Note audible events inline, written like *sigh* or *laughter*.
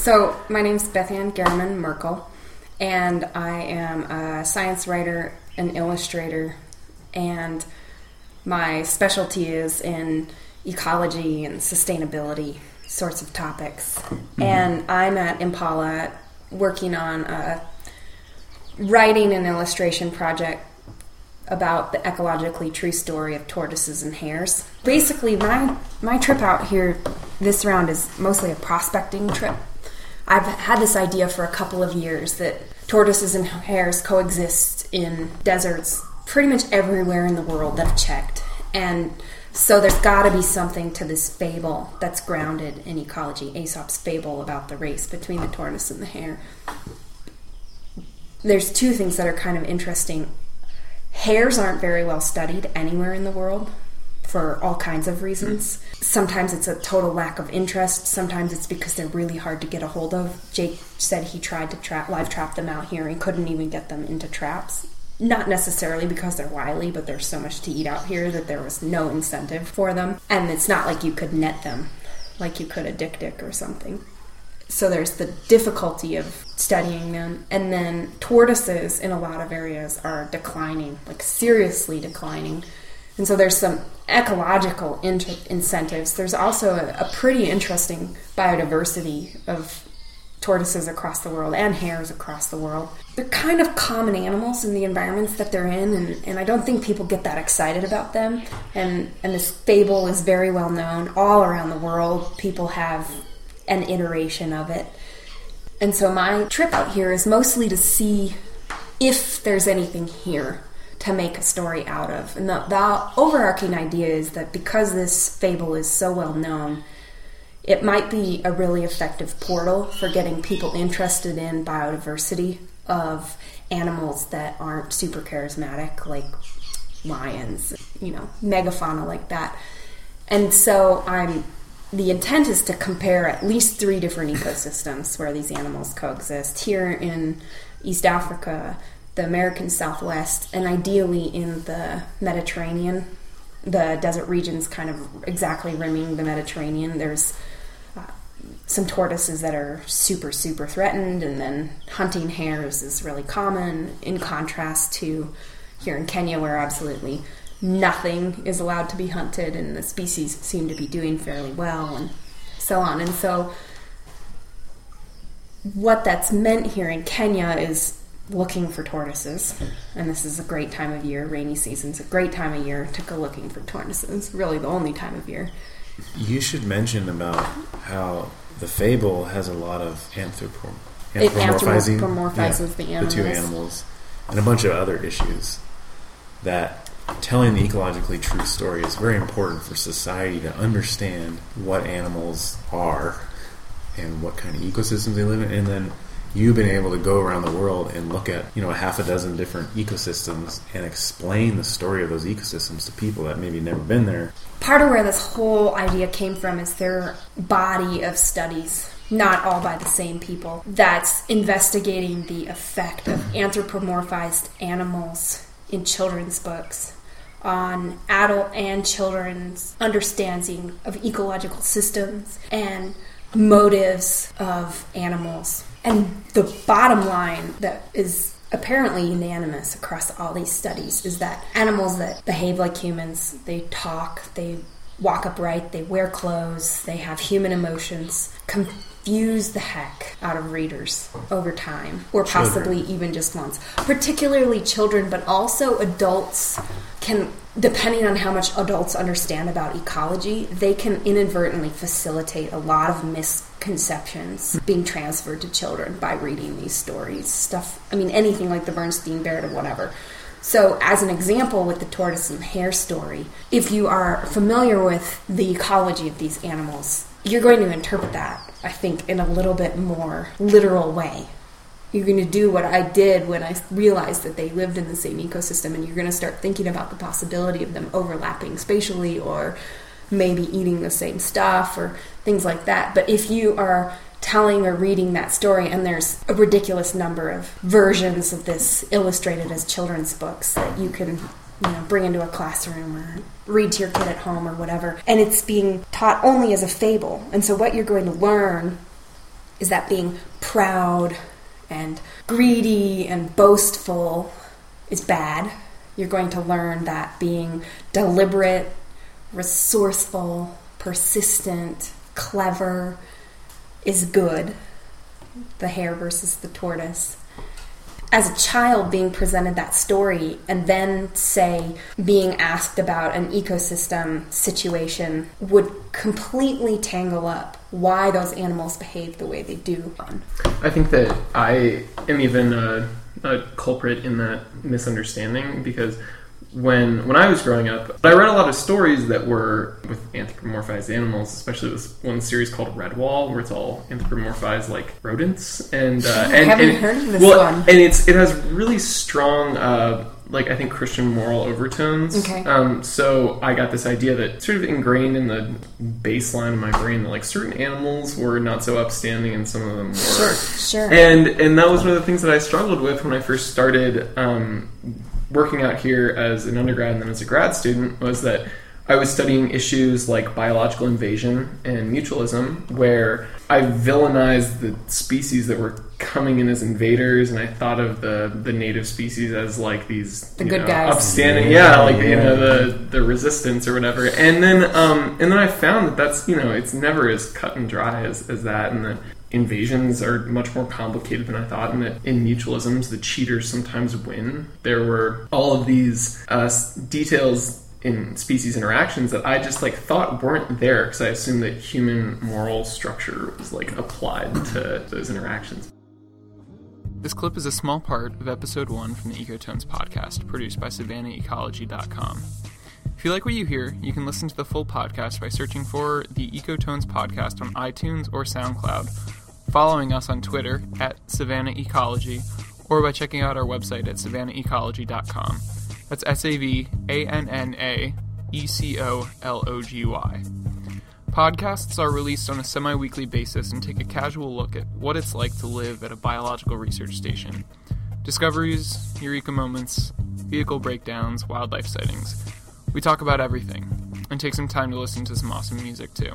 So, my name's Bethann Garramon Merkle, and I am a science writer and illustrator, and my specialty is in ecology and sustainability sorts of topics. Mm-hmm. And I'm at Mpala working on a writing an illustration project about the ecologically true story of tortoises and hares. Basically, my my trip out here this round is mostly a prospecting trip. I've had this idea for a couple of years that tortoises and hares coexist in deserts pretty much everywhere in the world that I've checked. And so there's got to be something to this fable that's grounded in ecology, Aesop's fable about the race between the tortoise and the hare. There's two things that are kind of interesting. Hares aren't very well studied anywhere in the world for all kinds of reasons. Sometimes it's a total lack of interest. Sometimes it's because they're really hard to get a hold of. Jake said he tried to trap live trap them out here and couldn't even get them into traps. Not necessarily because they're wily, but there's so much to eat out here that there was no incentive for them. And it's not like you could net them like you could a dik-dik or something. So there's the difficulty of studying them. And then tortoises in a lot of areas are declining, like seriously declining and so there's some ecological inter- incentives. There's also a, a pretty interesting biodiversity of tortoises across the world and hares across the world. They're kind of common animals in the environments that they're in, and, and I don't think people get that excited about them. And, and this fable is very well known all around the world. People have an iteration of it. And so my trip out here is mostly to see if there's anything here to make a story out of. And the, the overarching idea is that because this fable is so well known, it might be a really effective portal for getting people interested in biodiversity of animals that aren't super charismatic, like lions, you know, megafauna like that. And so I'm the intent is to compare at least three different ecosystems where these animals coexist. Here in East Africa, the American Southwest, and ideally in the Mediterranean, the desert regions kind of exactly rimming the Mediterranean. There's uh, some tortoises that are super, super threatened, and then hunting hares is really common, in contrast to here in Kenya, where absolutely nothing is allowed to be hunted, and the species seem to be doing fairly well, and so on. And so, what that's meant here in Kenya is looking for tortoises, and this is a great time of year. Rainy season's a great time of year to go looking for tortoises. Really, the only time of year. You should mention about how the fable has a lot of anthropo- anthropomorphizing, it anthropomorphizes yeah, the, animals. the two animals, and a bunch of other issues that telling the ecologically true story is very important for society to understand what animals are and what kind of ecosystems they live in, and then you've been able to go around the world and look at you know half a dozen different ecosystems and explain the story of those ecosystems to people that maybe never been there. Part of where this whole idea came from is their body of studies not all by the same people that's investigating the effect of anthropomorphized animals in children's books on adult and children's understanding of ecological systems and motives of animals and the bottom line that is apparently unanimous across all these studies is that animals that behave like humans, they talk, they walk upright, they wear clothes, they have human emotions, confuse the heck out of readers over time, or possibly children. even just once. Particularly children, but also adults can depending on how much adults understand about ecology, they can inadvertently facilitate a lot of misconceptions being transferred to children by reading these stories. Stuff, I mean, anything like the Bernstein Bear or whatever. So, as an example with the tortoise and hare story, if you are familiar with the ecology of these animals, you're going to interpret that, I think, in a little bit more literal way you're going to do what I did when I realized that they lived in the same ecosystem, and you're going to start thinking about the possibility of them overlapping spatially or maybe eating the same stuff or things like that. But if you are telling or reading that story, and there's a ridiculous number of versions of this illustrated as children's books that you can you know bring into a classroom or read to your kid at home or whatever and it's being taught only as a fable and so what you're going to learn is that being proud and greedy and boastful is bad. You're going to learn that being deliberate, resourceful, persistent, clever is good. The hare versus the tortoise as a child being presented that story and then say being asked about an ecosystem situation would completely tangle up why those animals behave the way they do. I think that I am even a, a culprit in that misunderstanding because when when I was growing up, I read a lot of stories that were with anthropomorphized animals, especially this one series called Redwall, where it's all anthropomorphized like rodents. And uh, *laughs* and, I haven't and, heard of this well, one. And it's it has really strong. Uh, like I think Christian moral overtones. Okay. Um, so I got this idea that sort of ingrained in the baseline of my brain that like certain animals were not so upstanding and some of them were. Sure, sure. And and that was one of the things that I struggled with when I first started um, working out here as an undergrad and then as a grad student was that I was studying issues like biological invasion and mutualism, where I villainized the species that were coming in as invaders, and I thought of the the native species as like these The good know, guys. upstanding, yeah, like you know the the resistance or whatever. And then um, and then I found that that's you know it's never as cut and dry as as that, and that invasions are much more complicated than I thought, and that in mutualisms, the cheaters sometimes win. There were all of these uh, details in species interactions that I just like thought weren't there because I assumed that human moral structure was like applied to those interactions. This clip is a small part of episode one from the Ecotones podcast, produced by SavannaEcology.com. If you like what you hear, you can listen to the full podcast by searching for the Ecotones podcast on iTunes or SoundCloud, following us on Twitter at Savanna Ecology, or by checking out our website at SavannaEcology.com. That's S A V A N N A E C O L O G Y. Podcasts are released on a semi weekly basis and take a casual look at what it's like to live at a biological research station. Discoveries, eureka moments, vehicle breakdowns, wildlife sightings. We talk about everything, and take some time to listen to some awesome music too.